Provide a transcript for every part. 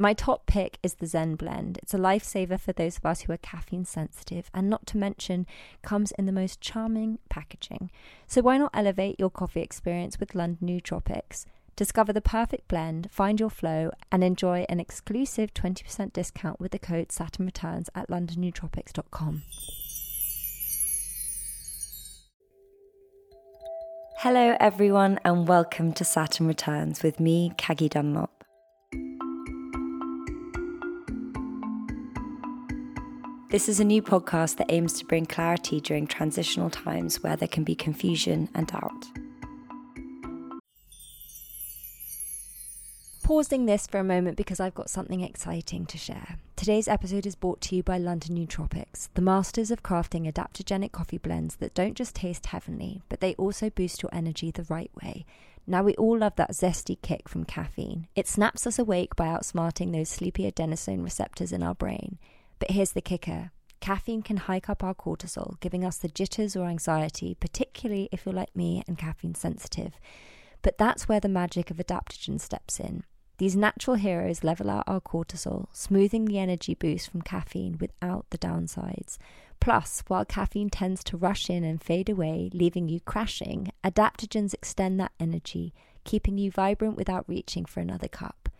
My top pick is the Zen blend. It's a lifesaver for those of us who are caffeine sensitive, and not to mention, comes in the most charming packaging. So why not elevate your coffee experience with London Nootropics? Discover the perfect blend, find your flow, and enjoy an exclusive 20% discount with the code Saturn Returns at londonnootropics.com. Hello, everyone, and welcome to Saturn Returns with me, Caggie Dunlop. This is a new podcast that aims to bring clarity during transitional times where there can be confusion and doubt. Pausing this for a moment because I've got something exciting to share. Today's episode is brought to you by London Nootropics, the masters of crafting adaptogenic coffee blends that don't just taste heavenly, but they also boost your energy the right way. Now, we all love that zesty kick from caffeine. It snaps us awake by outsmarting those sleepy adenosine receptors in our brain. But here's the kicker caffeine can hike up our cortisol, giving us the jitters or anxiety, particularly if you're like me and caffeine sensitive. But that's where the magic of adaptogen steps in. These natural heroes level out our cortisol, smoothing the energy boost from caffeine without the downsides. Plus, while caffeine tends to rush in and fade away, leaving you crashing, adaptogens extend that energy, keeping you vibrant without reaching for another cup.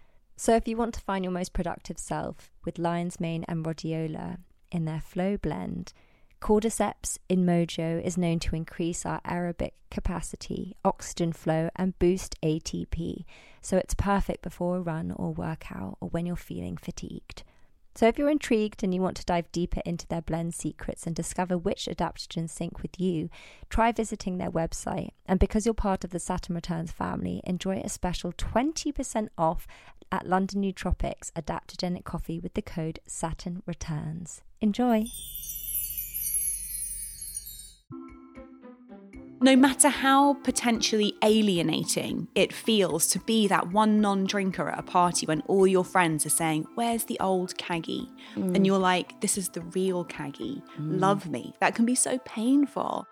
So, if you want to find your most productive self with lion's mane and rhodiola in their flow blend, cordyceps in Mojo is known to increase our aerobic capacity, oxygen flow, and boost ATP. So it's perfect before a run or workout or when you're feeling fatigued. So, if you're intrigued and you want to dive deeper into their blend secrets and discover which adaptogens sync with you, try visiting their website. And because you're part of the Saturn Returns family, enjoy a special 20% off at London Nootropics adaptogenic coffee with the code Saturn Returns. Enjoy! no matter how potentially alienating it feels to be that one non drinker at a party when all your friends are saying, Where's the old Caggie? Mm. And you're like, This is the real Caggie. Mm. Love me. That can be so painful.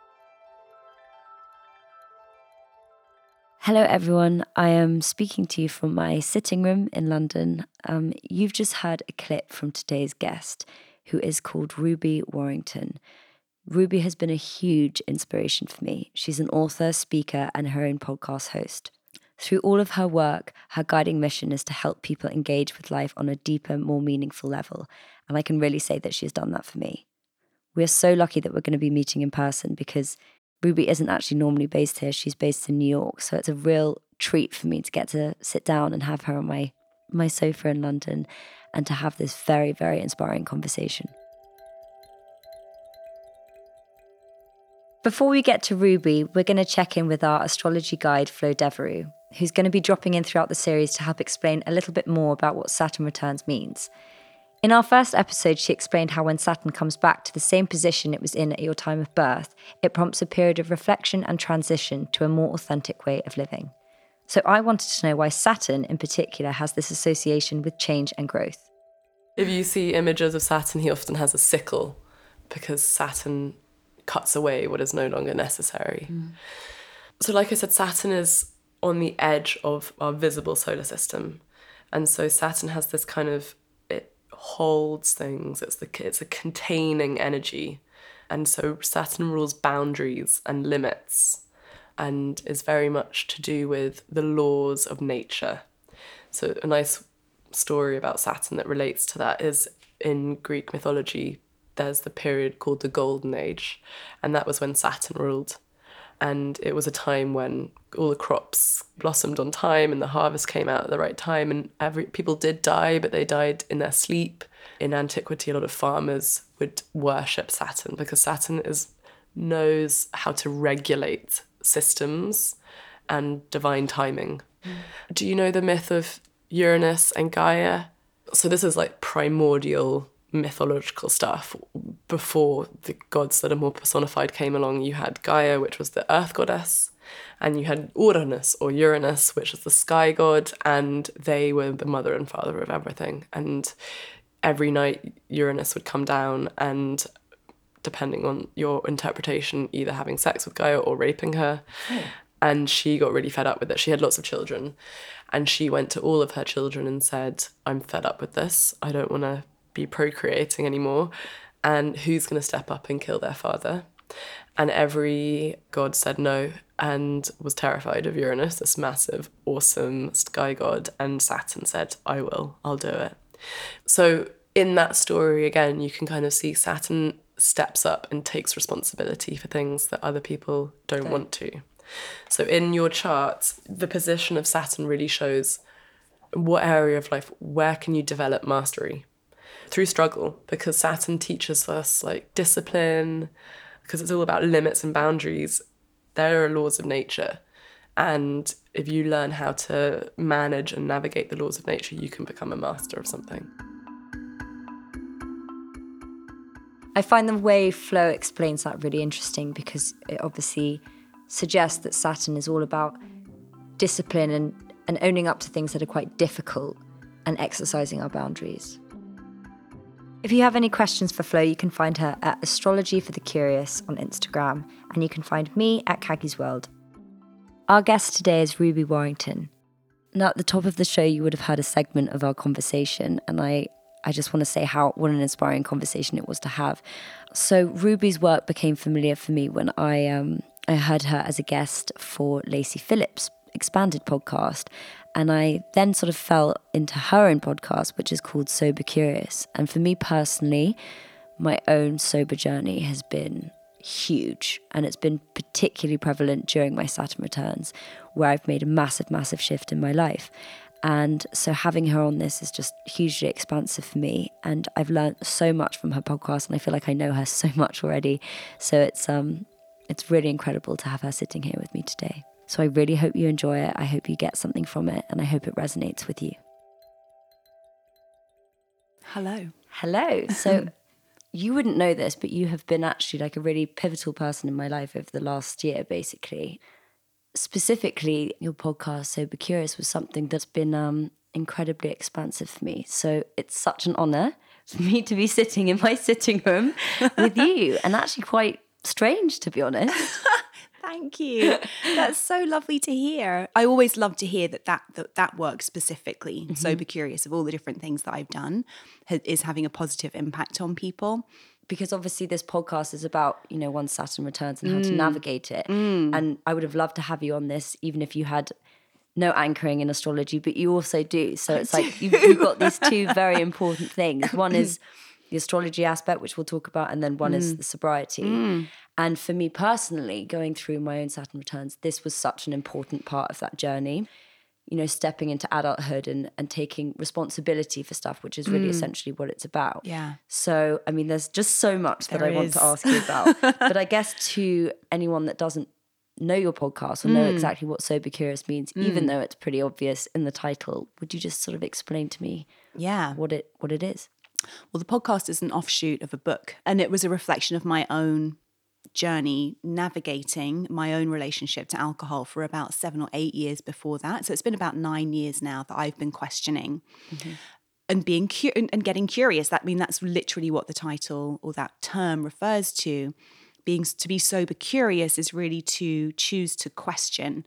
Hello, everyone. I am speaking to you from my sitting room in London. Um, you've just heard a clip from today's guest, who is called Ruby Warrington. Ruby has been a huge inspiration for me. She's an author, speaker, and her own podcast host. Through all of her work, her guiding mission is to help people engage with life on a deeper, more meaningful level. And I can really say that she has done that for me. We are so lucky that we're going to be meeting in person because Ruby isn't actually normally based here. She's based in New York. So it's a real treat for me to get to sit down and have her on my, my sofa in London and to have this very, very inspiring conversation. Before we get to Ruby, we're going to check in with our astrology guide, Flo Devereux, who's going to be dropping in throughout the series to help explain a little bit more about what Saturn returns means. In our first episode, she explained how when Saturn comes back to the same position it was in at your time of birth, it prompts a period of reflection and transition to a more authentic way of living. So I wanted to know why Saturn in particular has this association with change and growth. If you see images of Saturn, he often has a sickle because Saturn cuts away what is no longer necessary. Mm. So, like I said, Saturn is on the edge of our visible solar system. And so Saturn has this kind of holds things. It's the it's a containing energy. And so Saturn rules boundaries and limits and is very much to do with the laws of nature. So a nice story about Saturn that relates to that is in Greek mythology there's the period called the Golden Age, and that was when Saturn ruled. And it was a time when all the crops blossomed on time and the harvest came out at the right time. And every people did die, but they died in their sleep. In antiquity, a lot of farmers would worship Saturn because Saturn is knows how to regulate systems and divine timing. Mm. Do you know the myth of Uranus and Gaia? So this is like primordial mythological stuff. Before the gods that are more personified came along, you had Gaia, which was the earth goddess, and you had Uranus or Uranus, which is the sky god, and they were the mother and father of everything. And every night Uranus would come down and depending on your interpretation, either having sex with Gaia or raping her. Oh. And she got really fed up with it. She had lots of children. And she went to all of her children and said, I'm fed up with this. I don't want to be procreating anymore. And who's going to step up and kill their father? And every god said no and was terrified of Uranus, this massive, awesome sky god. And Saturn said, I will, I'll do it. So in that story, again, you can kind of see Saturn steps up and takes responsibility for things that other people don't okay. want to. So in your chart, the position of Saturn really shows what area of life, where can you develop mastery? Through struggle, because Saturn teaches us like discipline, because it's all about limits and boundaries. There are laws of nature. And if you learn how to manage and navigate the laws of nature, you can become a master of something. I find the way Flo explains that really interesting because it obviously suggests that Saturn is all about discipline and, and owning up to things that are quite difficult and exercising our boundaries. If you have any questions for Flo, you can find her at Astrology for the Curious on Instagram, and you can find me at Caggie's World. Our guest today is Ruby Warrington. Now, at the top of the show, you would have heard a segment of our conversation, and I, I just want to say how what an inspiring conversation it was to have. So, Ruby's work became familiar for me when I um, I heard her as a guest for Lacy Phillips' expanded podcast. And I then sort of fell into her own podcast, which is called Sober Curious. And for me personally, my own sober journey has been huge. And it's been particularly prevalent during my Saturn returns, where I've made a massive, massive shift in my life. And so having her on this is just hugely expansive for me. And I've learned so much from her podcast and I feel like I know her so much already. So it's um it's really incredible to have her sitting here with me today. So I really hope you enjoy it. I hope you get something from it, and I hope it resonates with you. Hello. Hello. So you wouldn't know this, but you have been actually like a really pivotal person in my life over the last year, basically. Specifically, your podcast, Sober Curious, was something that's been um, incredibly expansive for me. So it's such an honor for me to be sitting in my sitting room with you and actually quite strange, to be honest. Thank you. That's so lovely to hear. I always love to hear that that that, that work specifically, mm-hmm. sober curious of all the different things that I've done, ha- is having a positive impact on people. Because obviously, this podcast is about you know once Saturn returns and how mm. to navigate it. Mm. And I would have loved to have you on this, even if you had no anchoring in astrology, but you also do. So it's like you've, you've got these two very important things. One is the astrology aspect, which we'll talk about, and then one mm. is the sobriety. Mm. And for me personally, going through my own Saturn returns, this was such an important part of that journey. You know, stepping into adulthood and, and taking responsibility for stuff, which is really mm. essentially what it's about. Yeah. So, I mean, there's just so much there that I is. want to ask you about. but I guess to anyone that doesn't know your podcast or know mm. exactly what sober curious means, even mm. though it's pretty obvious in the title, would you just sort of explain to me yeah what it what it is? Well, the podcast is an offshoot of a book, and it was a reflection of my own journey navigating my own relationship to alcohol for about seven or eight years before that. So it's been about nine years now that I've been questioning. Mm-hmm. And being cu- and getting curious. That I mean that's literally what the title or that term refers to. Being to be sober curious is really to choose to question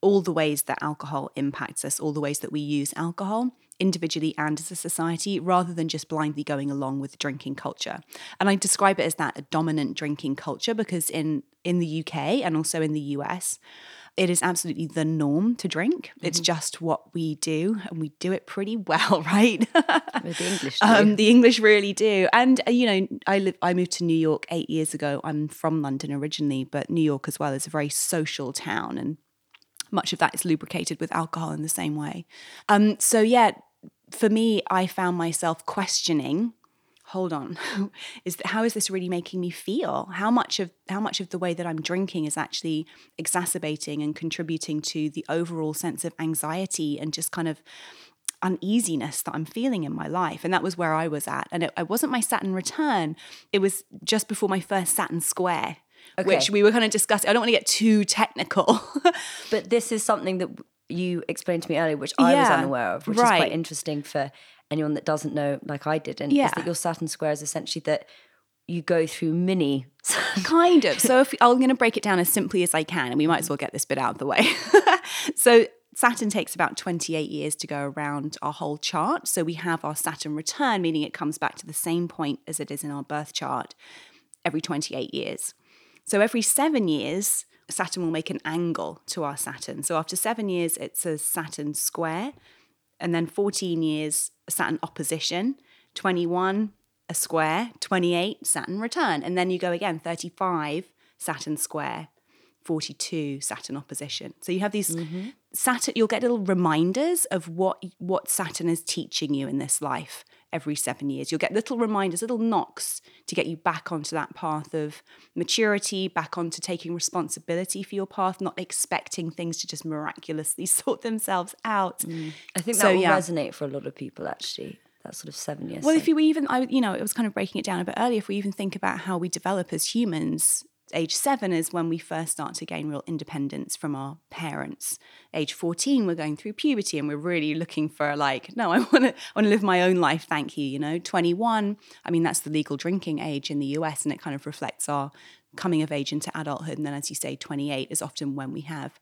all the ways that alcohol impacts us, all the ways that we use alcohol individually and as a society rather than just blindly going along with drinking culture. And I describe it as that a dominant drinking culture because in in the UK and also in the US it is absolutely the norm to drink. It's just what we do, and we do it pretty well, right? The English. do. Um, the English really do. And uh, you know, I live. I moved to New York eight years ago. I'm from London originally, but New York as well is a very social town, and much of that is lubricated with alcohol in the same way. Um, so yeah, for me, I found myself questioning. Hold on, is how is this really making me feel? How much of how much of the way that I'm drinking is actually exacerbating and contributing to the overall sense of anxiety and just kind of uneasiness that I'm feeling in my life. And that was where I was at. And it, it wasn't my Saturn return, it was just before my first Saturn square, which we were kind of discussing. I don't want to get too technical. But this is something that you explained to me earlier, which I was unaware of, which is quite interesting for anyone that doesn't know, like I didn't. Yeah. Is that your Saturn square is essentially that you go through mini. kind of. So if I'm going to break it down as simply as I can, and we might as well get this bit out of the way. so Saturn takes about 28 years to go around our whole chart. So we have our Saturn return, meaning it comes back to the same point as it is in our birth chart every 28 years. So every seven years, Saturn will make an angle to our Saturn. So after seven years, it's a Saturn square. And then 14 years, a Saturn opposition. 21, a square. 28, Saturn return. And then you go again 35, Saturn square. 42 Saturn opposition. So you have these mm-hmm. Saturn you'll get little reminders of what what Saturn is teaching you in this life every 7 years. You'll get little reminders, little knocks to get you back onto that path of maturity, back onto taking responsibility for your path, not expecting things to just miraculously sort themselves out. Mm. I think that So, will yeah. resonate for a lot of people, actually. That sort of seven years. Well, thing. if you even, I, you know, it was kind of breaking it down a bit earlier. If we even think about how we develop as humans, age seven is when we first start to gain real independence from our parents. Age 14, we're going through puberty and we're really looking for like, no, I want to, I want to live my own life. Thank you. You know, 21, I mean, that's the legal drinking age in the US and it kind of reflects our coming of age into adulthood. And then, as you say, 28 is often when we have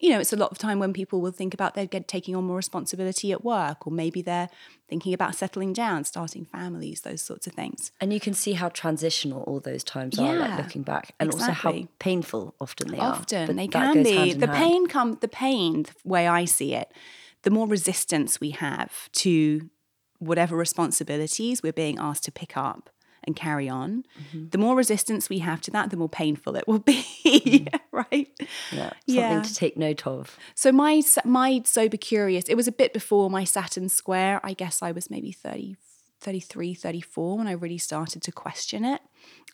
you know, it's a lot of time when people will think about they're get, taking on more responsibility at work, or maybe they're thinking about settling down, starting families, those sorts of things. and you can see how transitional all those times are, like looking back, and also how painful often they are. Often they can be. The hand. pain come the pain, the way I see it, the more resistance we have to whatever responsibilities we're being asked to pick up and carry on, Mm-hmm. the more resistance we have to that, the more painful it will be. right? Yeah, something Yeah. to take note of. So my my sober curious, it was a bit before my Saturn square. I guess I was maybe 30, 33, 34 when I really started to question it.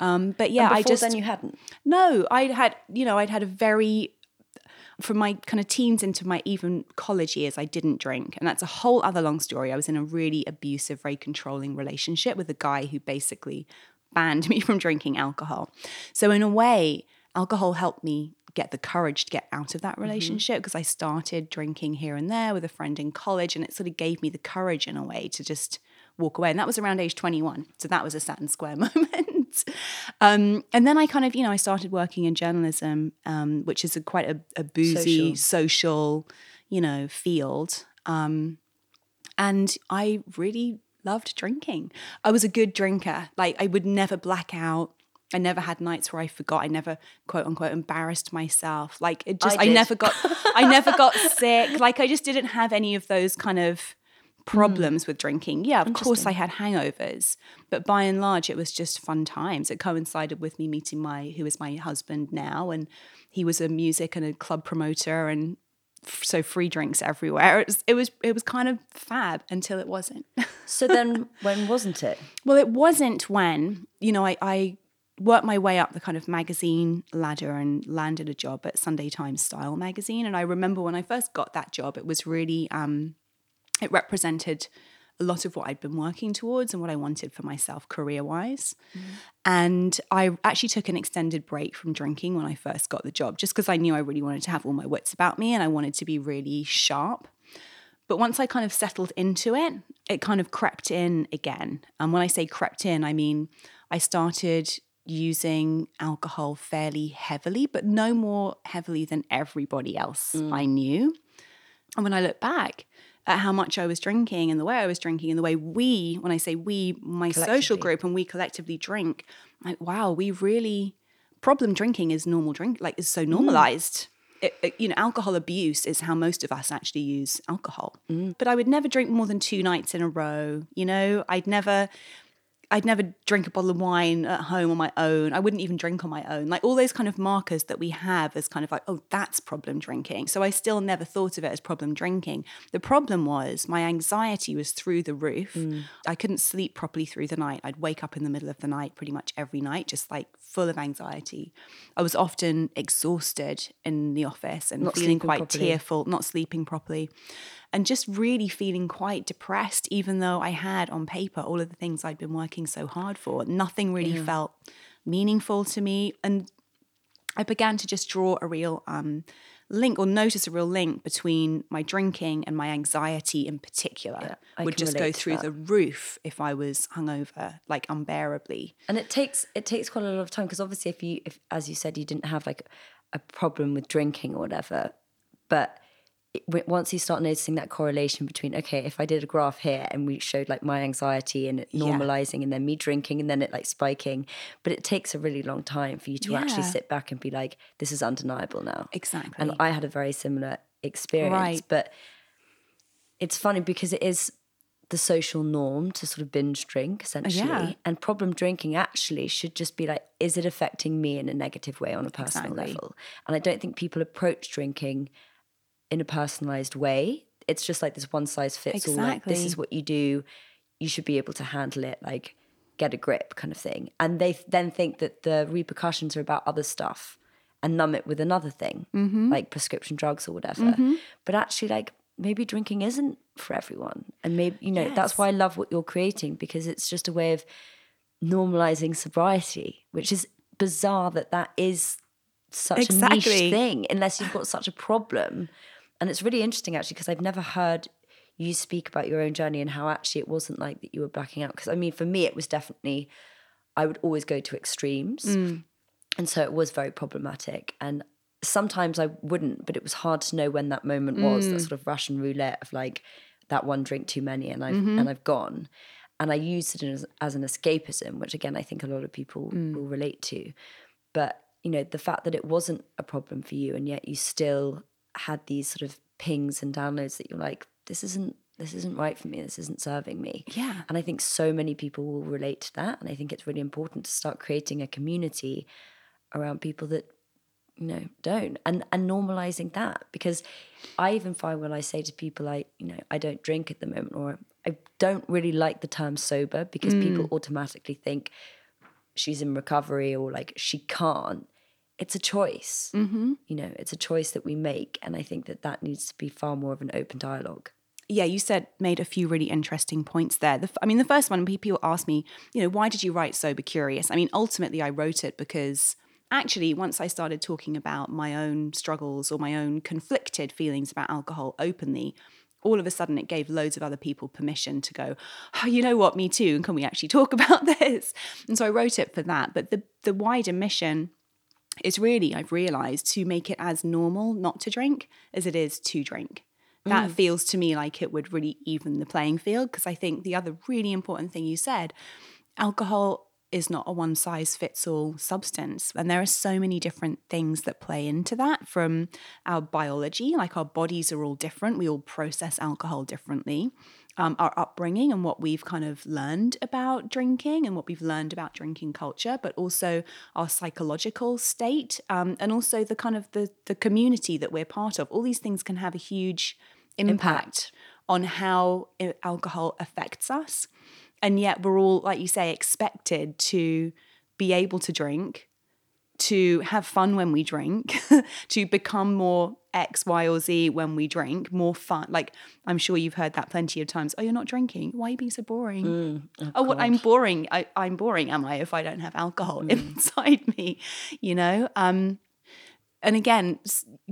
Um, but yeah, I just then you hadn't. no, I'd had you know I'd had a very from my kind of teens into my even college years, I didn't drink. And that's a whole other long story. I was in a really abusive, very controlling relationship with a guy who basically banned me from drinking alcohol. So, in a way, alcohol helped me get the courage to get out of that mm-hmm. relationship because I started drinking here and there with a friend in college. And it sort of gave me the courage in a way to just walk away. And that was around age 21. So, that was a Saturn Square moment. Um, and then I kind of, you know, I started working in journalism, um, which is a quite a, a boozy, social. you know, field. Um, and I really loved drinking. I was a good drinker. Like I would never black out. I never had nights where I forgot. I never quote unquote embarrassed myself. Like it just I I, never got I never got sick. Like I just didn't have any of those kind of problems with drinking. Yeah, of course I had hangovers, but by and large it was just fun times. It coincided with me meeting my who is my husband now and he was a music and a club promoter and f- so free drinks everywhere. It was it was it was kind of fab until it wasn't. So then, when wasn't it? Well, it wasn't when, you know, I, I worked my way up the kind of magazine ladder and landed a job at Sunday Times Style magazine. And I remember when I first got that job, it was really, um, it represented a lot of what I'd been working towards and what I wanted for myself career wise. And I actually took an extended break from drinking when I first got the job, just because I knew I really wanted to have all my wits about me and I wanted to be really sharp. But once I kind of settled into it, it kind of crept in again. And when I say crept in, I mean I started using alcohol fairly heavily, but no more heavily than everybody else mm. I knew. And when I look back at how much I was drinking and the way I was drinking and the way we, when I say we, my social group and we collectively drink, I'm like, wow, we really, problem drinking is normal drink, like is so mm. normalized. it, it- you know, alcohol abuse is how most of us actually use alcohol. Mm. But I would never drink more than two nights in a row. You know, I'd never. I'd never drink a bottle of wine at home on my own. I wouldn't even drink on my own. Like all those kind of markers that we have as kind of like, oh, that's problem drinking. So I still never thought of it as problem drinking. The problem was my anxiety was through the roof. Mm. I couldn't sleep properly through the night. I'd wake up in the middle of the night pretty much every night, just like full of anxiety. I was often exhausted in the office and Not feeling quite properly. tearful, not sleeping properly and just really feeling quite depressed, even though I had on paper all of the things I'd been working so hard for. Nothing really felt meaningful to me. And I began to just draw a real um, link or notice a real link between my drinking and my anxiety in particular. I would just go through the roof if I was hungover, like unbearably. and it takes it takes quite a lot of time because obviously if you if as you said you didn't have like a problem with drinking or whatever but once you start noticing that correlation between okay if i did a graph here and we showed like my anxiety and it Yeah. normalizing and then me drinking and then it like spiking but it takes a really long time for you to actually sit back and be like this is undeniable now Exactly. and i had a very similar experience Right. but it's funny because it is the social norm to sort of binge drink essentially Yeah. and problem drinking actually should just be like is it affecting me in a negative way on a personal Exactly. level and i don't think people approach drinking in a personalized way. It's just like this one size fits all like this is what you do. You should be able to handle it like get a grip kind of thing. And they then think that the repercussions are about other stuff and numb it with another thing Mm-hmm. like prescription drugs or whatever. But actually like maybe drinking isn't for everyone. And maybe you know that's why i love what you're creating because it's just a way of normalizing sobriety which is bizarre that that is such a niche thing unless you've got such a problem and it's really interesting actually because i've never heard you speak about your own journey and how actually it wasn't like that you were blacking out. Because i mean for me it was definitely i would always go to extremes. Mm. And so it was very problematic. And sometimes i wouldn't but it was hard to know when that moment was that mm. sort of russian roulette of like that one drink too many and i've mm-hmm. and i've gone. And i used it as, as an escapism which again i think a lot of people mm. will relate to. But you know the fact that it wasn't a problem for you and yet you still had these sort of pings and downloads that you're like this isn't this isn't right for me. This isn't serving me. Yeah. and i think so many people will relate to that and i think it's really important to start creating a community around people that you know don't and and normalizing that because i even find when i say to people i you know i don't drink at the moment or i don't really like the term sober because people mm. automatically think she's in recovery or like she can't it's a choice mm-hmm. you know it's a choice that we make and i think that that needs to be far more of an open dialogue yeah, you said made a few really interesting points there. The, I mean, the first one, people ask me, you know, why did you write Sober Curious? I mean, ultimately, I wrote it because actually, once I started talking about my own struggles or my own conflicted feelings about alcohol openly, all of a sudden it gave loads of other people permission to go, oh, you know what, me too, and can we actually talk about this? And so I wrote it for that. But the the wider mission is really, I've realized, to make it as normal not to drink as it is to drink. That mm. feels to me like it would really even the playing field because I think the other really important thing you said alcohol is not a one size fits all substance. And there are so many different things that play into that from our biology, like our bodies are all different. We all process alcohol differently. Um, our upbringing and what we've kind of learned about drinking and what we've learned about drinking culture, but also our psychological state um, and also the kind of the, the community that we're part of. All these things can have a huge impact on how alcohol affects us. And yet we're all, like you say, expected to be able to drink, to have fun when we drink, to become more X, Y, or Z when we drink, more fun. Like I'm sure you've heard that plenty of times. Oh, you're not drinking. Why are you being so boring? oh, what I'm boring. I, I'm boring, am I, if I don't have alcohol inside me? You know? Um, and again,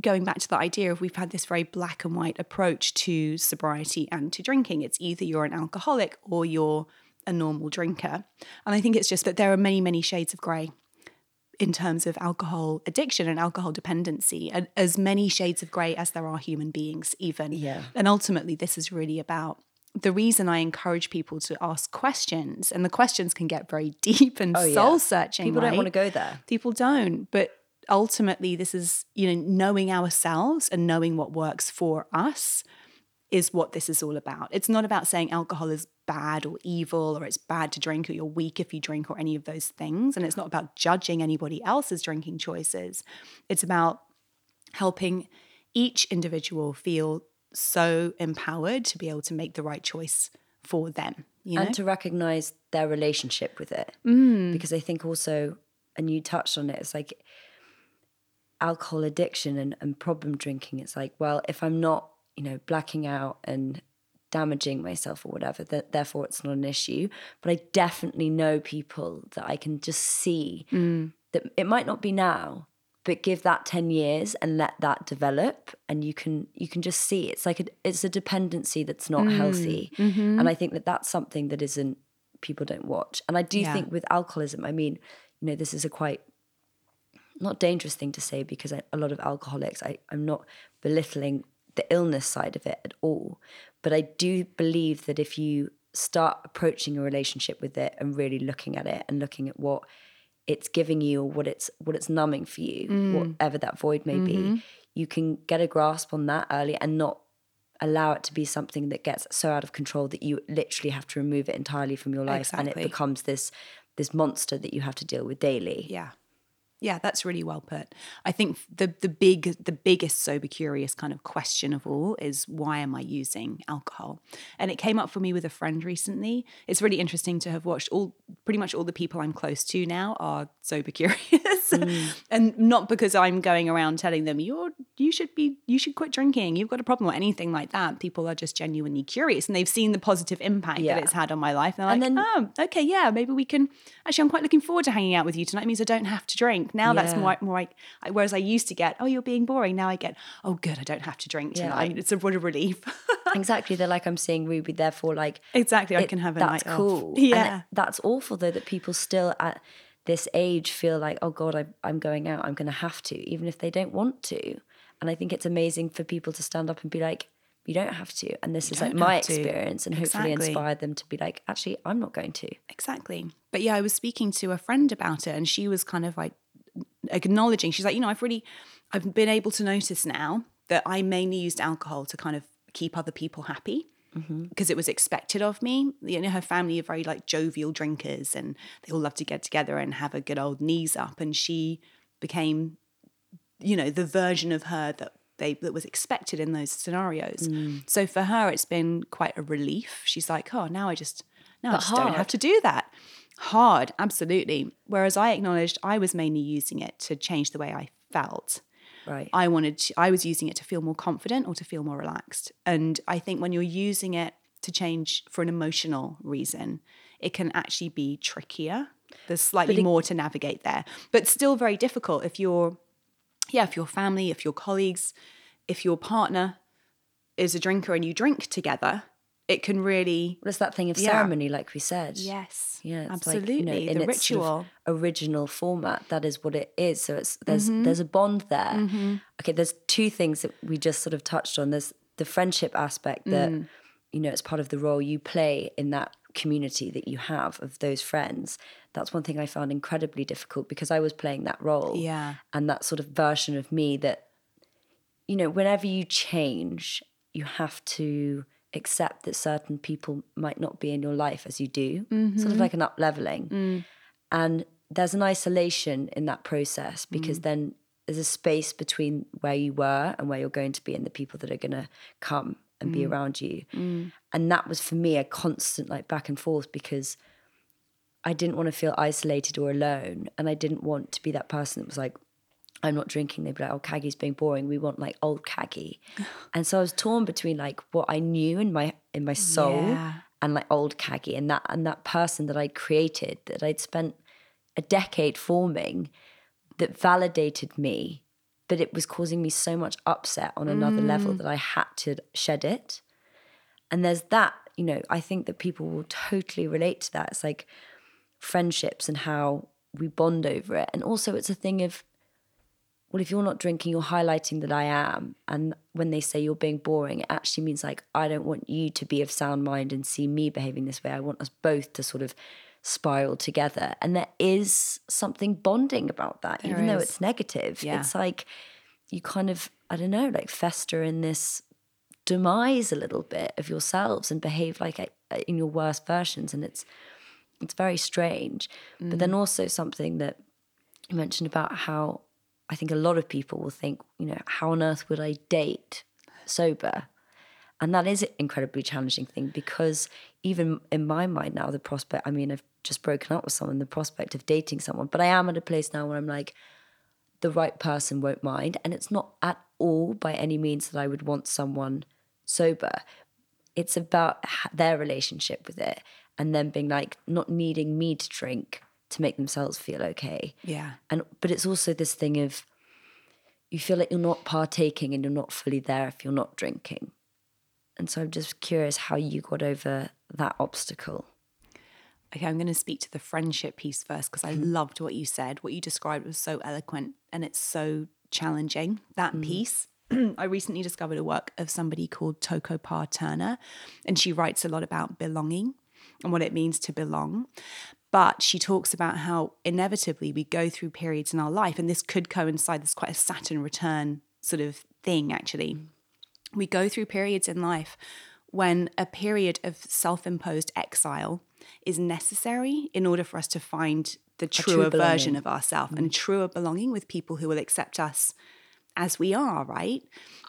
going back to the idea of we've had this very black and white approach to sobriety and to drinking. It's either you're an alcoholic or you're a normal drinker. And I think it's just that there are many, many shades of grey in terms of alcohol addiction and alcohol dependency, and as many shades of grey as there are human beings, even. Yeah. And ultimately, this is really about the reason I encourage people to ask questions, and the questions can get very deep and Oh, soul searching. People don't wanna go there. People don't. But ultimately this is, you know, knowing ourselves and knowing what works for us is what this is all about. It's not about saying alcohol is bad or evil or it's bad to drink or you're weak if you drink or any of those things. And it's not about judging anybody else's drinking choices. It's about helping each individual feel so empowered to be able to make the right choice for them. You know? and to recognize their relationship with it mm. because i think also and you touched on it it's like alcohol addiction and, and problem drinking it's like well if i'm not you know blacking out and damaging myself or whatever that therefore it's not an issue. But i definitely know people that i can just see mm. that it might not be now but give that 10 years and let that develop and you can you can just see. It's like a, it's a dependency that's not mm. healthy. Mm-hmm. And i think that that's something that isn't people don't watch. And i do Yeah. think with alcoholism i mean you know this is a quite not dangerous thing to say because I, a lot of alcoholics I, i'm not belittling the illness side of it at all. But i do believe that if you start approaching a relationship with it and really looking at it and looking at what it's giving you or what it's what it's numbing for you mm. whatever that void may be mm-hmm. you can get a grasp on that early and not allow it to be something that gets so out of control that you literally have to remove it entirely from your life and it becomes this this monster that you have to deal with daily. Yeah. Yeah, that's really well put. I think the the big the biggest sober curious kind of question of all is why am I using alcohol? And it came up for me with a friend recently. It's really interesting to have watched all pretty much all the people I'm close to now are sober curious. Mm. and not because I'm going around telling them you're you should be you should quit drinking, you've got a problem or anything like that. People are just genuinely curious and they've seen the positive impact Yeah. that it's had on my life. And they're And like, then- oh, okay, yeah, maybe we can. Actually, I'm quite looking forward to hanging out with you tonight. It means I don't have to drink. Now that's more, more like, whereas I used to get, oh, you're being boring. Now I get, oh, good, I don't have to drink tonight. like- it's a what a relief. exactly they're like i'm seeing ruby therefore like exactly, I can have a that's night cool off. Yeah. it- that's awful though that people still at this age feel like oh god I, i'm going out i'm going to have to even if they don't want to and i think it's amazing for people to stand up and be like you don't have to and this is like my to. experience and hopefully Exactly. inspire them to be like actually i'm not going to Exactly. But yeah, I was speaking to a friend about it and she was kind of like acknowledging, she's like, you know, I've really, I've been able to notice now that I mainly used alcohol to kind of keep other people happy mm-hmm. because it was expected of me. You know, her family are very like jovial drinkers and they all love to get together and have a good old knees up. And she became, you know, the version of her that they that was expected in those scenarios. Mm. So for her, it's been quite a relief. She's like, oh, now I just now I But just don't have to do that. Hard, absolutely. Whereas I acknowledged I was mainly using it to change the way I felt. right I wanted to, I was using it to feel more confident or to feel more relaxed. And I think when you're using it to change for an emotional reason, it can actually be trickier. There's slightly it- more to navigate there, but still very difficult if you're, yeah, if your family, if your colleagues, if your partner is a drinker and you drink together, it can really, well, it's that thing of Yeah. ceremony like we said yes, Yeah, absolutely, like, you know, in the its sort of ritual. original format. That is what it is. So it's there's Mm-hmm. there's a bond there. Okay, there's two things that we just sort of touched on. There's the friendship aspect that Mm. you know it's part of the role you play in that community that you have of those friends. That's one thing I found incredibly difficult because I was playing that role. Yeah. And that sort of version of me that you know, whenever you change, you have to accept that certain people might not be in your life as you do, sort of mm-hmm. like an up leveling. Mm. And there's an isolation in that process because mm. then there's a space between where you were and where you're going to be and the people that are going to come and be mm. around you. And that was for me a constant like back and forth because I didn't want to feel isolated or alone. And I didn't want to be that person that was like, I'm not drinking. They'd be like, oh, Caggie's being boring. We want like old Caggie. and so I was torn between like what I knew in my in my soul Yeah. and like old Caggie and that and that person that I'd created that I'd spent a decade forming that validated me, but it was causing me so much upset on another level mm. that I had to shed it. And there's that, you know, I think that people will totally relate to that. It's like friendships and how we bond over it. And also, it's a thing of, well, if you're not drinking, you're highlighting that I am. And when they say you're being boring, it actually means like, I don't want you to be of sound mind and see me behaving this way. I want us both to sort of spiral together. And there is something bonding about that, even though it's negative. Yeah. It's like you kind of, I don't know, like fester in this demise a little bit of yourselves and behave like uh, in your worst versions. And it's, it's very strange. But then also something that you mentioned about how I think a lot of people will think, you know, how on earth would I date sober? And that is an incredibly challenging thing because even in my mind now, the prospect, I mean, I've just broken up with someone, the prospect of dating someone, but I am at a place now where I'm like, the right person won't mind. And it's not at all by any means that I would want someone sober. It's about their relationship with it and them being like, not needing me to drink to make themselves feel okay Yeah. and but it's also this thing of you feel like you're not partaking and you're not fully there if you're not drinking and so i'm just curious how you got over that obstacle Okay, I'm going to speak to the friendship piece first because I mm-hmm. loved what you said. What you described was so eloquent and it's so challenging. That mm-hmm. piece. I recently discovered a work of somebody called Toko Pa Turner, and she writes a lot about belonging and what it means to belong. But she talks about how inevitably we go through periods in our life, and this could coincide, this is quite a Saturn return sort of thing, actually. We go through periods in life when a period of self imposed exile is necessary in order for us to find the true truer version of ourselves and mm-hmm. truer belonging with people who will accept us as we are, right?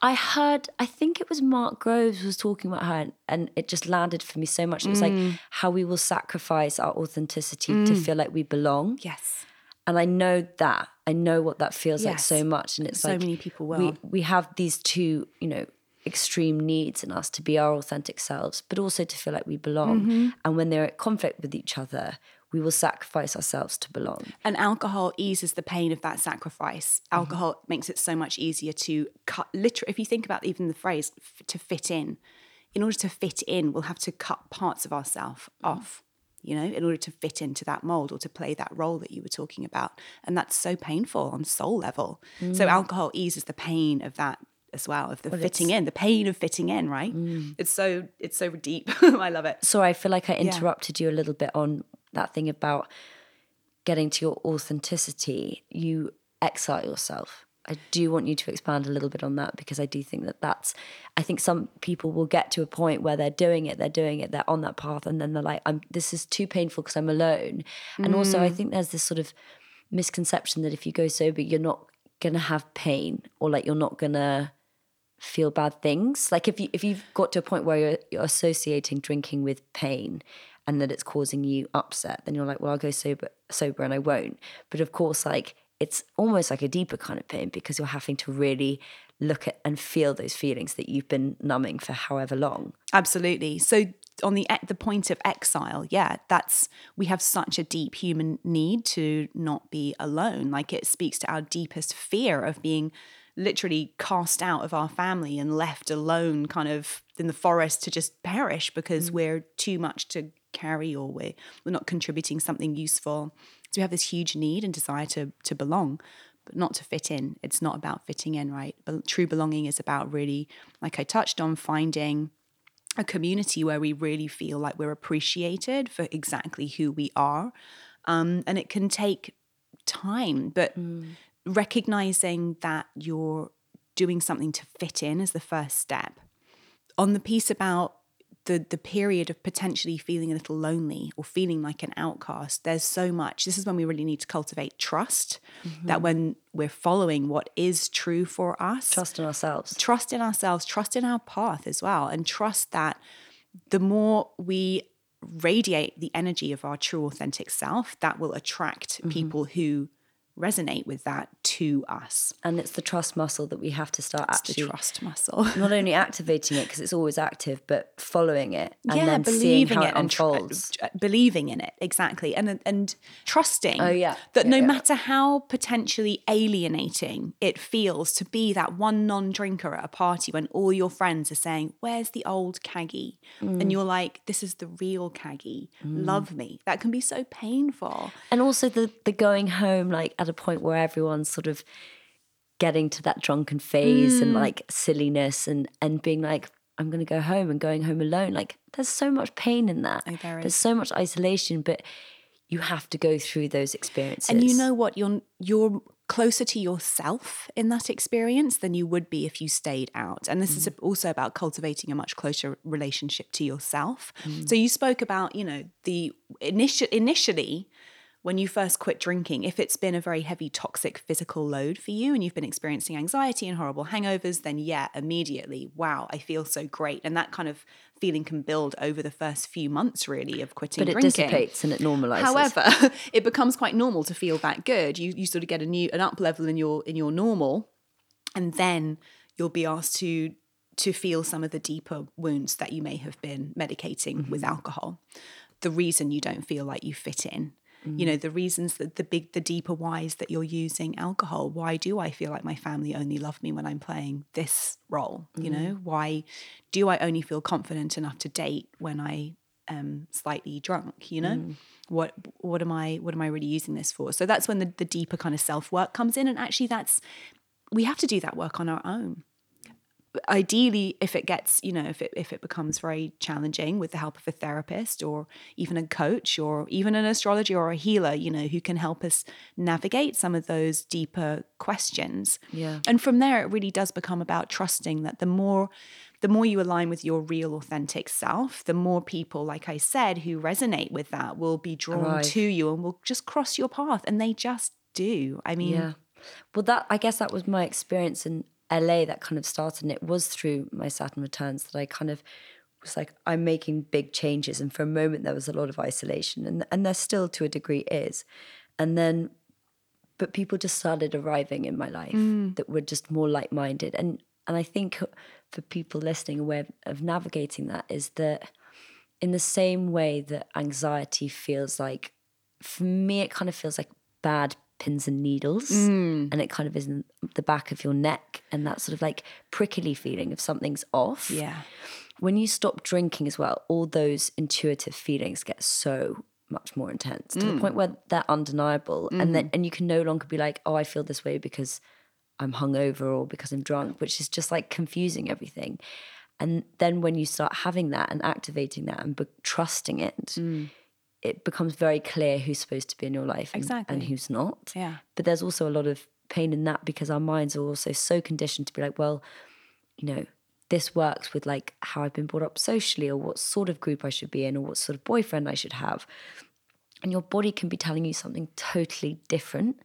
i heard i think it was mark groves was talking about her and, and it just landed for me so much it was like how we will sacrifice our authenticity to feel like we belong Yes. and I know that I know what that feels like so much, and it's So like many people We we have these two, you know, extreme needs in us to be our authentic selves, but also to feel like we belong. Mm-hmm. And when they're at conflict with each other, we will sacrifice ourselves to belong. And alcohol eases the pain of that sacrifice. Mm-hmm. Alcohol makes it so much easier to cut, literally, if you think about even the phrase f- to fit in, in order to fit in, we'll have to cut parts of ourselves Mm-hmm. off, you know, in order to fit into that mold or to play that role that you were talking about. And that's so painful on soul level. Mm. So alcohol eases the pain of that as well, of the fitting in, the pain of fitting in, right? Mm. It's so, it's so deep. I love it. So I feel like I interrupted you a little bit on that thing about getting to your authenticity. You exile yourself. I do want you to expand a little bit on that because I do think that that's. I think some people will get to a point where they're doing it, they're doing it, they're on that path, and then they're like, "I'm. This is too painful because I'm alone." And also, I mm. think there's this sort of misconception that if you go sober, you're not gonna have pain or like you're not gonna feel bad things. Like if you if you've got to a point where you're, you're associating drinking with pain and that it's causing you upset, then you're like, well, I'll go sober sober and I won't. But of course, like it's almost like a deeper kind of pain because you're having to really look at and feel those feelings that you've been numbing for however long. Absolutely. So on the the point of exile, yeah, that's we have such a deep human need to not be alone. Like it speaks to our deepest fear of being literally cast out of our family and left alone kind of in the forest to just perish because mm. we're too much to carry or we're, we're not contributing something useful. So we have this huge need and desire to to belong but not to fit in. It's not about fitting in, right? But true belonging is about really, like I touched on, finding a community where we really feel like we're appreciated for exactly who we are. Um, and it can take time, but recognizing that you're doing something to fit in is the first step. On the piece about the the period of potentially feeling a little lonely or feeling like an outcast there's so much this is when we really need to cultivate trust mm-hmm. that when we're following what is true for us. Trust in ourselves. trust in ourselves, trust in our path as well, and trust that the more we radiate the energy of our true authentic self, that will attract mm-hmm. people who resonate with that to us. And it's the trust muscle that we have to start It's the actually trust muscle. not only activating it because it's always active, but following it and yeah, then seeing believing how it it and tr- uh, believing in it exactly, and and trusting. Oh, yeah. that Yeah, no yeah. matter how potentially alienating it feels to be that one non-drinker at a party when all your friends are saying, "Where's the old Caggie?" Mm. and you're like, "This is the real Caggie. Love me." That can be so painful. and also the the going home like at a point where everyone's sort of getting to that drunken phase Mm. and like silliness and and being like i'm going to go home and going home alone like there's so much pain in that Oh, there there's so much isolation but you have to go through those experiences. And you know what? You're you're closer to yourself in that experience than you would be if you stayed out. And this mm. is also about cultivating a much closer relationship to yourself. Mm. So you spoke about, you know, the initial initially when you first quit drinking, if it's been a very heavy toxic physical load for you and you've been experiencing anxiety and horrible hangovers, then yeah, immediately, wow, I feel so great. And that kind of feeling can build over the first few months really of quitting but it drinking. dissipates and it normalizes. However, it becomes quite normal to feel that good. You you sort of get a new an up level in your in your normal and then you'll be asked to to feel some of the deeper wounds that you may have been medicating mm-hmm. with alcohol. The reason you don't feel like you fit in Mm. You know, the reasons that the big, the deeper whys that you're using alcohol. Why do I feel like my family only love me when I'm playing this role? Mm. You know, why do I only feel confident enough to date when I am slightly drunk? You know, mm. what what am I what am I really using this for? So that's when the, the deeper kind of self work comes in, and actually that's we have to do that work on our own ideally if it gets you know if it if it becomes very challenging with the help of a therapist or even a coach or even an astrologer or a healer you know who can help us navigate some of those deeper questions. Yeah. And from there it really does become about trusting that the more the more you align with your real authentic self the more people like i said who resonate with that will be drawn right. to you and will just cross your path and they just do. I mean yeah. Well that i guess that was my experience in LA that kind of started, and it was through my Saturn returns that I kind of was like, I'm making big changes. And for a moment, there was a lot of isolation, and and there still to a degree is. And then, but people just started arriving in my life mm. that were just more like minded, and and I think for people listening, a way of, of navigating that is that in the same way that anxiety feels like, for me, it kind of feels like bad pins and needles mm. and it kind of is in the back of your neck and that sort of like prickly feeling of something's off. Yeah. When you stop drinking as well, all those intuitive feelings get so much more intense to mm. the point where they're undeniable mm. and then and you can no longer be like, "Oh, I feel this way because I'm hungover or because I'm drunk," which is just like confusing everything. And then when you start having that and activating that and be- trusting it, mm it becomes very clear who's supposed to be in your life and, exactly. and who's not. Yeah. But there's also a lot of pain in that because our minds are also so conditioned to be like, well, you know, this works with like how I've been brought up socially or what sort of group I should be in or what sort of boyfriend I should have. And your body can be telling you something totally different.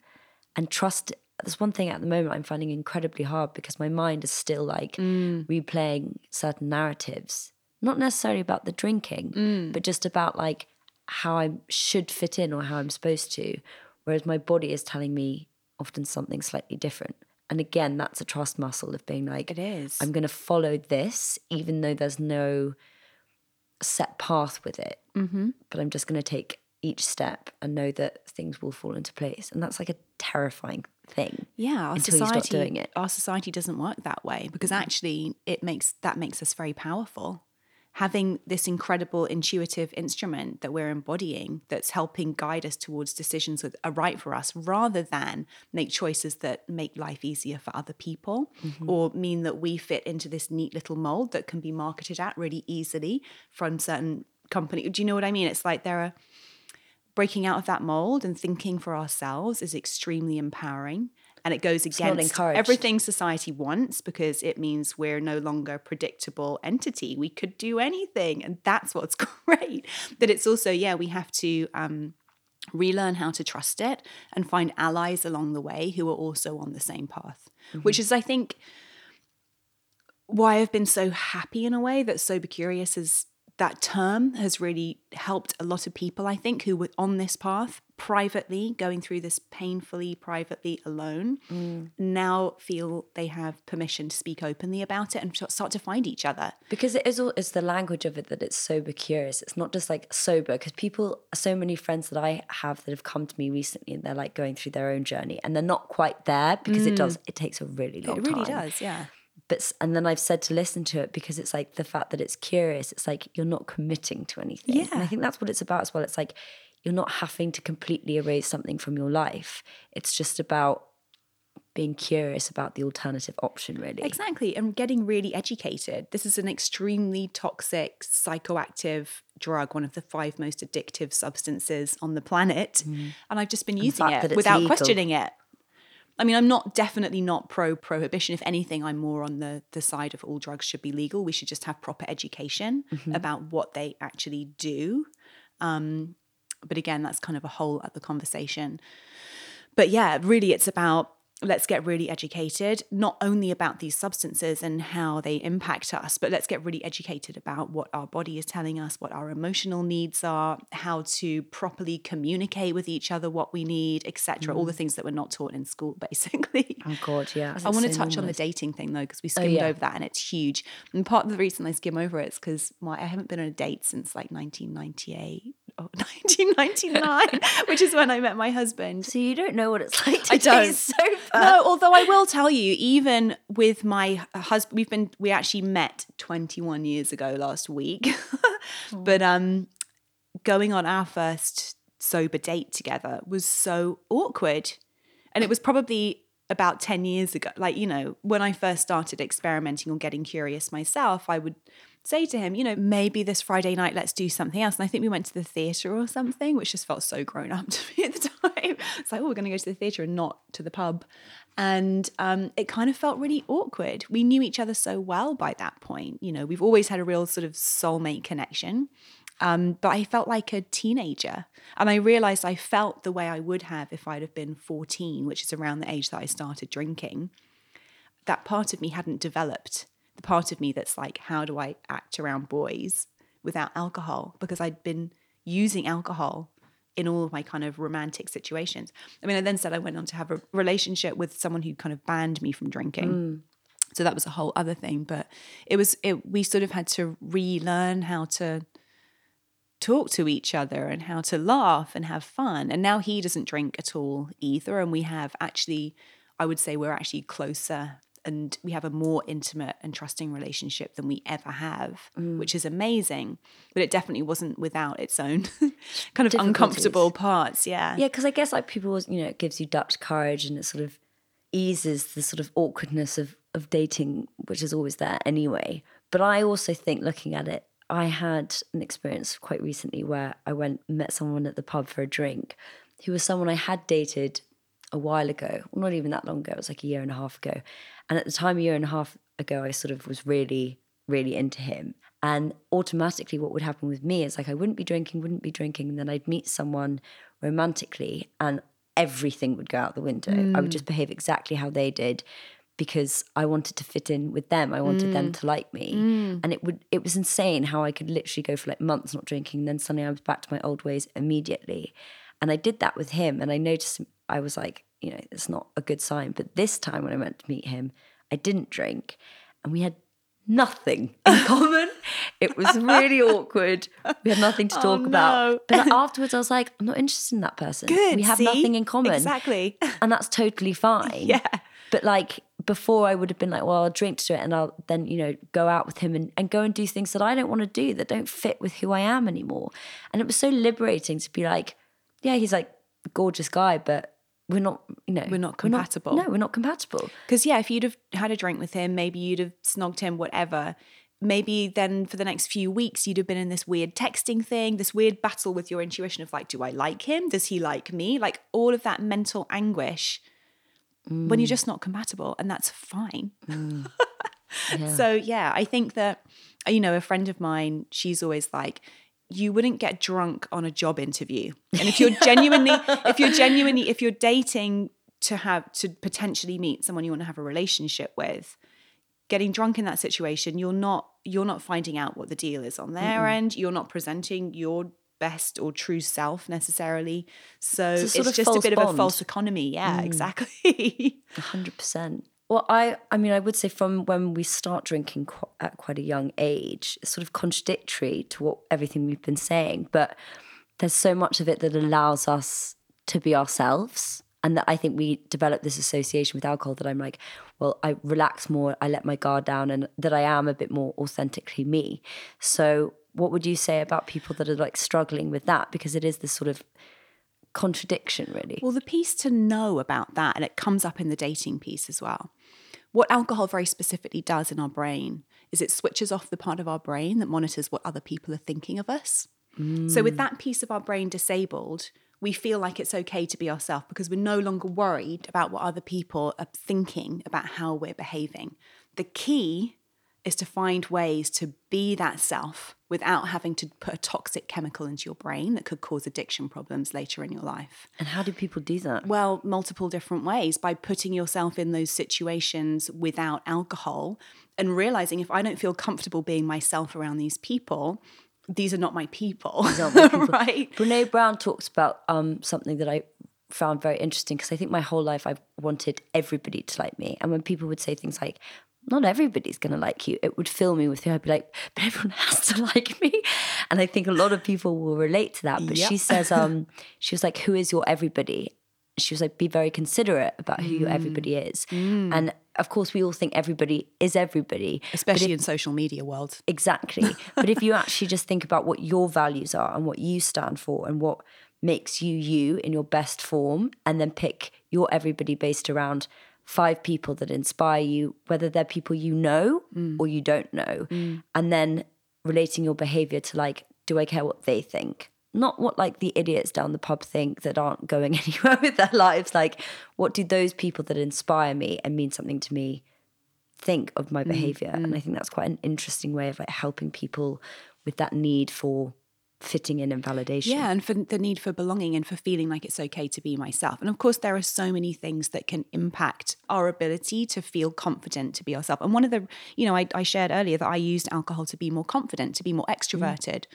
And trust there's one thing at the moment I'm finding incredibly hard because my mind is still like mm. replaying certain narratives, not necessarily about the drinking, mm. but just about like how I should fit in or how I'm supposed to, whereas my body is telling me often something slightly different. And again, that's a trust muscle of being like, it is. I'm going to follow this, even though there's no set path with it. Mm-hmm. But I'm just going to take each step and know that things will fall into place. And that's like a terrifying thing. Yeah, our society, Our society doesn't work that way because actually, it makes that makes us very powerful having this incredible intuitive instrument that we're embodying that's helping guide us towards decisions that are right for us rather than make choices that make life easier for other people mm-hmm. or mean that we fit into this neat little mold that can be marketed at really easily from certain company do you know what i mean it's like there are breaking out of that mold and thinking for ourselves is extremely empowering and it goes against everything society wants because it means we're no longer a predictable entity. We could do anything, and that's what's great. But it's also, yeah, we have to um, relearn how to trust it and find allies along the way who are also on the same path, mm-hmm. which is, I think, why I've been so happy in a way that Sober Curious is that term has really helped a lot of people, I think, who were on this path privately, going through this painfully privately alone, mm. now feel they have permission to speak openly about it and start to find each other. Because it is all, it's the language of it that it's sober curious. It's not just like sober, because people, so many friends that I have that have come to me recently and they're like going through their own journey and they're not quite there because mm. it does, it takes a really long time. It really time. does, yeah but and then I've said to listen to it because it's like the fact that it's curious. It's like you're not committing to anything. Yeah. And I think that's what it's about as well. It's like you're not having to completely erase something from your life. It's just about being curious about the alternative option, really. Exactly. And getting really educated. This is an extremely toxic, psychoactive drug, one of the five most addictive substances on the planet. Mm. And I've just been using it without legal. questioning it. I mean, I'm not definitely not pro prohibition. If anything, I'm more on the the side of all drugs should be legal. We should just have proper education about what they actually do. Um, but again, that's kind of a whole other conversation. But yeah, really, it's about let's get really educated, not only about these substances and how they impact us, but let's get really educated about what our body is telling us, what our emotional needs are, how to properly communicate with each other, what we need, etc. All the mm. things that we're not taught in school, basically. Oh, God, yeah. I want to So touch on the dating thing though, because we oh, skimmed yeah. over that and it's huge. And part of the reason I skim over it is because I haven't been on a date since like 1998 or 1999, which is when I met my husband. So you don't know what it's like to I don't. sober. No, although I will tell you, even with my husband, we've been we actually met 21 years ago last week, but um, going on our first sober date together was so awkward, and it was probably about 10 years ago. Like you know, when I first started experimenting or getting curious myself, I would say to him, you know, maybe this Friday night, let's do something else. And I think we went to the theatre or something, which just felt so grown up to me at the time. It's like, oh, we're going to go to the theatre and not to the pub. And um, it kind of felt really awkward. We knew each other so well by that point. You know, we've always had a real sort of soulmate connection. Um, but I felt like a teenager. And I realized I felt the way I would have if I'd have been 14, which is around the age that I started drinking. That part of me hadn't developed. The part of me that's like, how do I act around boys without alcohol? Because I'd been using alcohol in all of my kind of romantic situations. I mean, I then said I went on to have a relationship with someone who kind of banned me from drinking. So that was a whole other thing. But it was, it, we sort of had to relearn how to talk to each other and how to laugh and have fun. And now he doesn't drink at all either. And we have actually, I would say we're actually closer and we have a more intimate and trusting relationship than we ever have, mm. which is amazing. But it definitely wasn't without its own kind of uncomfortable parts. Yeah. Yeah, because I guess like people, you know, it gives you Dutch courage and it sort of eases the sort of awkwardness of of dating, which is always there anyway. But I also think, looking at it, I had an experience quite recently where I went met someone at the pub for a drink, who was someone I had dated a while ago, well, not even that long ago. It was like a year and a half ago, and at the time, a year and a half ago, I sort of was really, really into him. And automatically, what would happen with me is like I wouldn't be drinking, wouldn't be drinking, and then I'd meet someone romantically, and everything would go out the window. I would mm. just behave exactly how they did because I wanted to fit in with them. I wanted them mm. to like me. Mm. And it would it was insane how I could literally go for like months not drinking, and then suddenly I was back to my old ways immediately. And I did that with him and I noticed I was like, you know, it's not a good sign. But this time when I went to meet him, I didn't drink and we had nothing in common. It was really awkward. We had nothing to oh, talk no. about. But afterwards I was like, I'm not interested in that person. Good. We have see? nothing in common Exactly. and that's totally fine. Yeah. But like before, I would have been like, well, I'll drink to it and I'll then, you know, go out with him and, and go and do things that I don't want to do that don't fit with who I am anymore. And it was so liberating to be like, yeah, he's like a gorgeous guy, but we're not, you know, We're not compatible. no, we're not compatible. Because yeah, if you'd have had a drink with him, maybe you'd have snogged him, whatever. Maybe then for the next few weeks, you'd have been in this weird texting thing, this weird battle with your intuition of like, do I like him? Does he like me? Like all of that mental anguish when you're mm. just not compatible, and that's fine. Mm. So yeah, I think that you know a friend of mine, she's always like. You wouldn't get drunk on a job interview. And if you're genuinely, if you're genuinely, if you're dating to have to potentially meet someone you want to have a relationship with, getting drunk in that situation, you're not you're not finding out what the deal is on their end. You're not presenting your best or true self necessarily. So It's a it's, sort of just a bit of a false economy. Yeah, mm. exactly. Hundred percent. Well, I, I mean, I would say from when we start drinking qu- at quite a young age, it's sort of contradictory to what everything we've been saying, but there's so much of it that allows us to be ourselves, and that I think we develop this association with alcohol that I'm like, well, I relax more, I let my guard down, and that I am a bit more authentically me. So, what would you say about people that are like struggling with that? Because it is this sort of contradiction, really. Well, the piece to know about that, and it comes up in the dating piece as well. What alcohol very specifically does in our brain is it switches off the part of our brain that monitors what other people are thinking of us. So, with that piece of our brain disabled, we feel like it's okay to be ourselves because we're no longer worried about what other people are thinking about how we're behaving. The key is to find ways to be that self without having to put a toxic chemical into your brain that could cause addiction problems later in your life. and how do people do that? Well, multiple different ways by putting yourself in those situations without alcohol and realizing if I don't feel comfortable being myself around these people, these are not my people. not my people. right? Brene Brown talks about um, something that I found very interesting because I think my whole life I've wanted everybody to like me. And when people would say things like, not everybody's going to like you, it would fill me with fear. I'd be like, but everyone has to like me. And I think a lot of people will relate to that. But she says, um, she was like, who is your everybody? She was like, be very considerate about who your everybody is. And of course, we all think everybody is everybody. Especially in social media world. Exactly. but if you actually just think about what your values are and what you stand for and what makes you you in your best form, and then pick your everybody based around five people that inspire you, whether they're people you know mm. or you don't know, mm. and then relating your behavior to like, do I care what they think? Not what like the idiots down the pub think that aren't going anywhere with their lives. Like, what do those people that inspire me and mean something to me think of my mm. behavior? And i think that's quite an interesting way of like helping people with that need for fitting in and validation Yeah, and for the need for belonging and for feeling like it's okay to be myself. And of course, there are so many things that can impact our ability to feel confident to be ourselves. And one of the, you know, I, I shared earlier that I used alcohol to be more confident, to be more extroverted. Mm.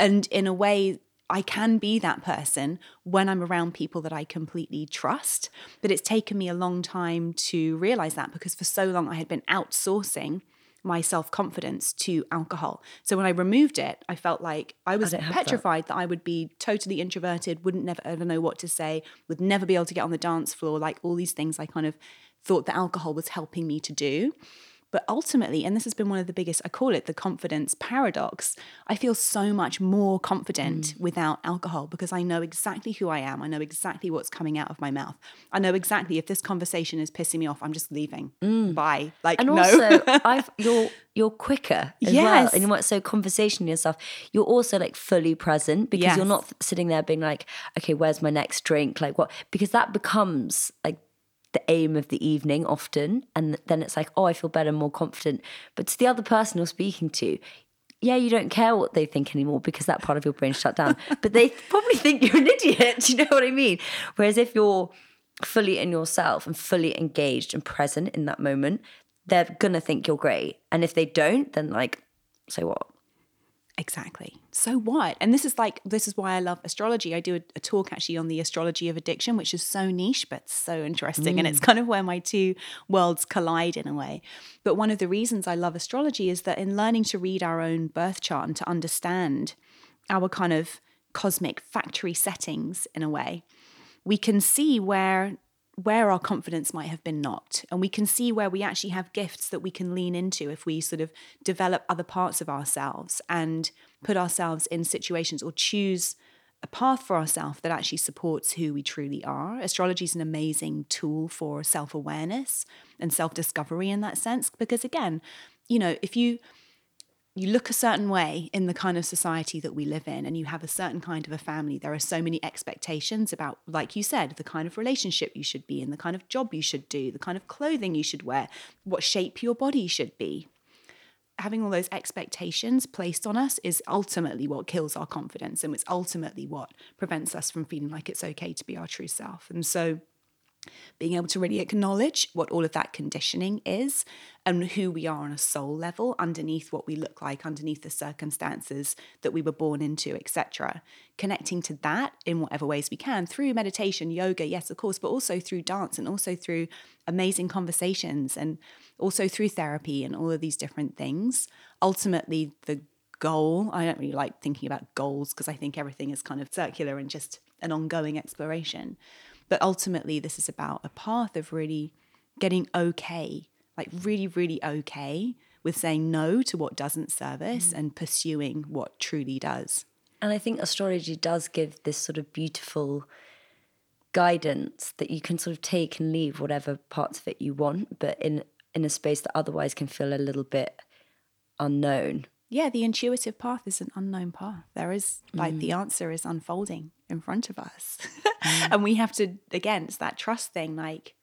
And in a way, I can be that person when I'm around people that I completely trust. But it's taken me a long time to realize that because for so long I had been outsourcing my self confidence to alcohol. So when I removed it, I felt like I was don't have that. petrified that. I would be totally introverted, wouldn't never ever know what to say, would never be able to get on the dance floor, like all these things I kind of thought that alcohol was helping me to do. But ultimately, and this has been one of the biggest, I call it the confidence paradox. I feel so much more confident mm. without alcohol because I know exactly who I am. I know exactly what's coming out of my mouth. I know exactly if this conversation is pissing me off, I'm just leaving. Mm. Bye. Like, and no. also I've you're you're quicker as well Yes. and you're not so conversational and stuff you're also like fully present because you're not sitting there being like okay where's my next drink like what because that becomes like the aim of the evening often and then it's like oh i feel better more confident but to the other person you're speaking to yeah, you don't care what they think anymore because that part of your brain shut down. But they probably think you're an idiot. Do you know what I mean? Whereas if you're fully in yourself and fully engaged and present in that moment, they're gonna think you're great. And if they don't, then like, so what? Exactly. So what? And this is like this is why I love astrology. I do a, a talk actually on the astrology of addiction, which is so niche but so interesting, and it's mm. kind of where my two worlds collide in a way. But one of the reasons I love astrology is that in learning to read our own birth chart and to understand our kind of cosmic factory settings in a way, we can see where where our confidence might have been knocked. And we can see where we actually have gifts that we can lean into if we sort of develop other parts of ourselves and put ourselves in situations or choose a path for ourselves that actually supports who we truly are. Astrology is an amazing tool for self-awareness and self-discovery in that sense because again you know if you you look a certain way in the kind of society that we live in and you have a certain kind of a family there are so many expectations about like you said the kind of relationship you should be in the kind of job you should do the kind of clothing you should wear what shape your body should be. Having all those expectations placed on us is ultimately what kills our confidence and it's ultimately what prevents us from feeling like it's okay to be our true self. And so being able to really acknowledge what all of that conditioning is and who we are on a soul level underneath what we look like underneath the circumstances that we were born into etc connecting to that in whatever ways we can through meditation yoga yes of course but also through dance and also through amazing conversations and also through therapy and all of these different things. Ultimately the goal i don't really like thinking about goals because i think everything is kind of circular and just an ongoing exploration but ultimately, this is about a path of really getting okay, like really, really okay with saying no to what doesn't serve us mm. and pursuing what truly does. And I think astrology does give this sort of beautiful guidance that you can sort of take and leave whatever parts of it you want, but in in a space that otherwise can feel a little bit unknown. Yeah, the intuitive path is an unknown path. There is like the mm. answer is unfolding in front of us. Mm. and we have to again, it's that trust thing like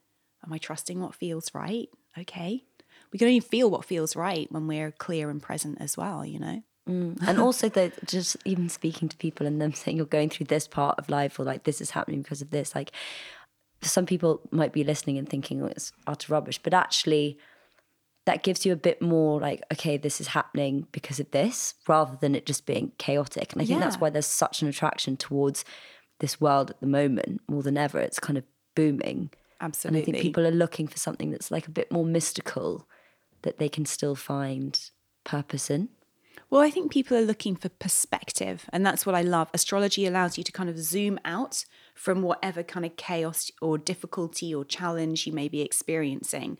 am I trusting what feels right? Okay. We can only feel what feels right when we're clear and present as well, you know? Mm. and also that just even speaking to people and them saying you're going through this part of life or like this is happening because of this like some people might be listening and thinking oh, it's utter rubbish but actually that gives you a bit more like okay this is happening because of this rather than it just being chaotic. And i think that's why there's such an attraction towards this world at the moment more than ever. It's kind of booming. Absolutely. and i think people are looking for something that's like a bit more mystical that they can still find purpose in. Well, I think people are looking for perspective, and that's what I love. Astrology allows you to kind of zoom out from whatever kind of chaos or difficulty or challenge you may be experiencing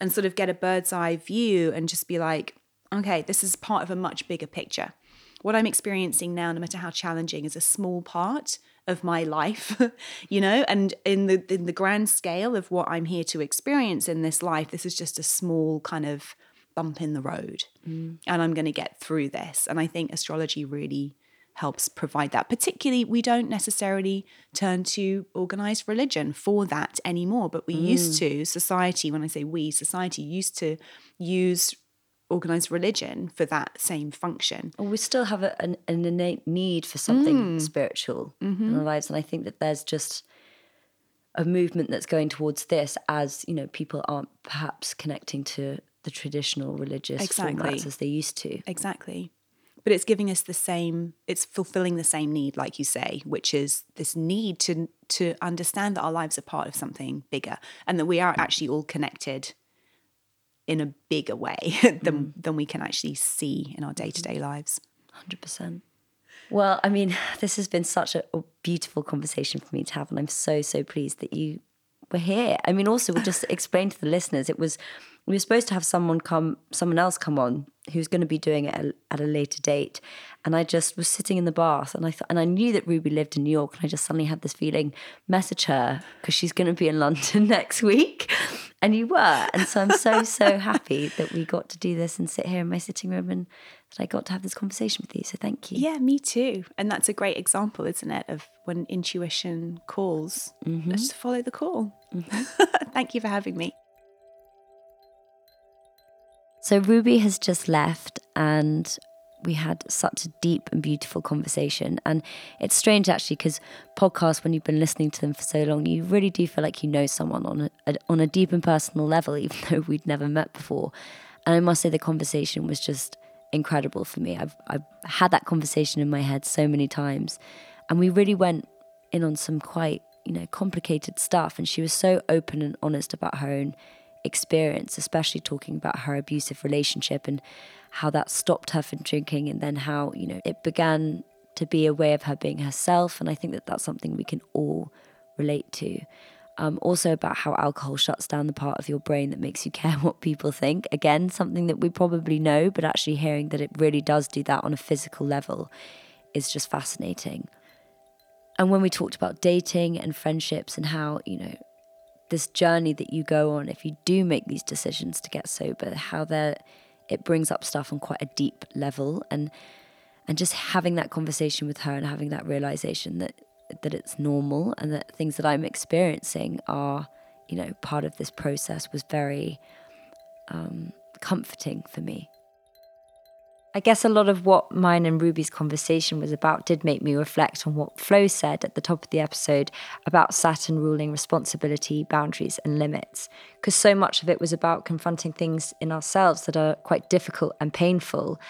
and sort of get a bird's eye view and just be like, okay, this is part of a much bigger picture. What I'm experiencing now, no matter how challenging, is a small part of my life, you know, and in the in the grand scale of what I'm here to experience in this life, this is just a small kind of bump in the road mm. and I'm going to get through this. And I think astrology really helps provide that. Particularly, we don't necessarily turn to organized religion for that anymore, but we used mm. to, society, when I say we, society used to use organized religion for that same function. Well, we still have a, an, an innate need for something mm. spiritual in our mm-hmm. lives, and I think that there's just a movement that's going towards this as you know people aren't perhaps connecting to the traditional religious Exactly. formats as they used to. Exactly. But it's giving us the same, it's fulfilling the same need, like you say, which is this need to to understand that our lives are part of something bigger and that we are mm. actually all connected in a bigger way than mm. than we can actually see in our mm-hmm. day-to-day lives. Hundred percent. Well, I mean, this has been such a, a beautiful conversation for me to have, and I'm so so pleased that you were here. I mean, also, we'll just explain to the listeners, it was we were supposed to have someone come, someone else come on who's going to be doing it at a, at a later date, and I just was sitting in the bath, and I thought, and I knew that Ruby lived in New York, and I just suddenly had this feeling, message her because she's going to be in London next week, and you were, and so I'm so so happy that we got to do this and sit here in my sitting room and that I got to have this conversation with you. So thank you. Yeah, me too. And that's a great example, isn't it, of when intuition calls, mm-hmm. just follow the call. Mm-hmm. Thank you for having me. So Ruby has just left and we had such a deep and beautiful conversation. And it's strange actually because podcasts, when you've been listening to them for so long, you really do feel like you know someone on a, on a deep and personal level, even though we'd never met before. And I must say the conversation was just incredible for me. I've I've had that conversation in my head so many times, and we really went in on some quite you know complicated stuff. And she was so open and honest about her own experience, especially talking about her abusive relationship and how that stopped her from drinking, and then how you know it began to be a way of her being herself. And I think that that's something we can all relate to. Um, also about how alcohol shuts down the part of your brain that makes you care what people think. Again, something that we probably know, but actually hearing that it really does do that on a physical level is just fascinating. And when we talked about dating and friendships and how, you know, this journey that you go on if you do make these decisions to get sober, how that it brings up stuff on quite a deep level and and just having that conversation with her and having that realization that that it's normal and that things that I'm experiencing are, you know, part of this process was very um, comforting for me. I guess a lot of what mine and Ruby's conversation was about did make me reflect on what Flo said at the top of the episode about Saturn ruling responsibility, boundaries, and limits. Because so much of it was about confronting things in ourselves that are quite difficult and painful,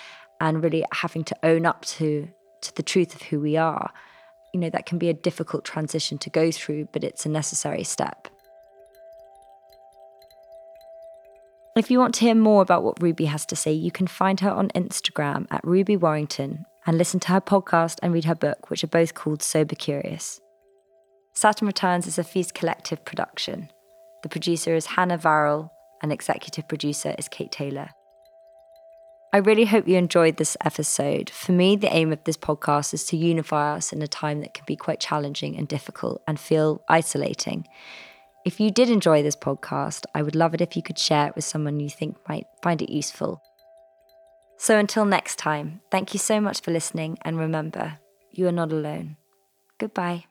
and really having to own up to, to the truth of who we are. You know, that can be a difficult transition to go through, but it's a necessary step. If you want to hear more about what Ruby has to say, you can find her on Instagram at Ruby Warrington and listen to her podcast and read her book, which are both called Sober Curious. Saturn Returns is a Feast Collective production. The producer is Hannah Varrell, and executive producer is Kate Taylor. I really hope you enjoyed this episode. For me, the aim of this podcast is to unify us in a time that can be quite challenging and difficult and feel isolating. If you did enjoy this podcast, I would love it if you could share it with someone you think might find it useful. So until next time, thank you so much for listening, and remember, you are not alone. Goodbye.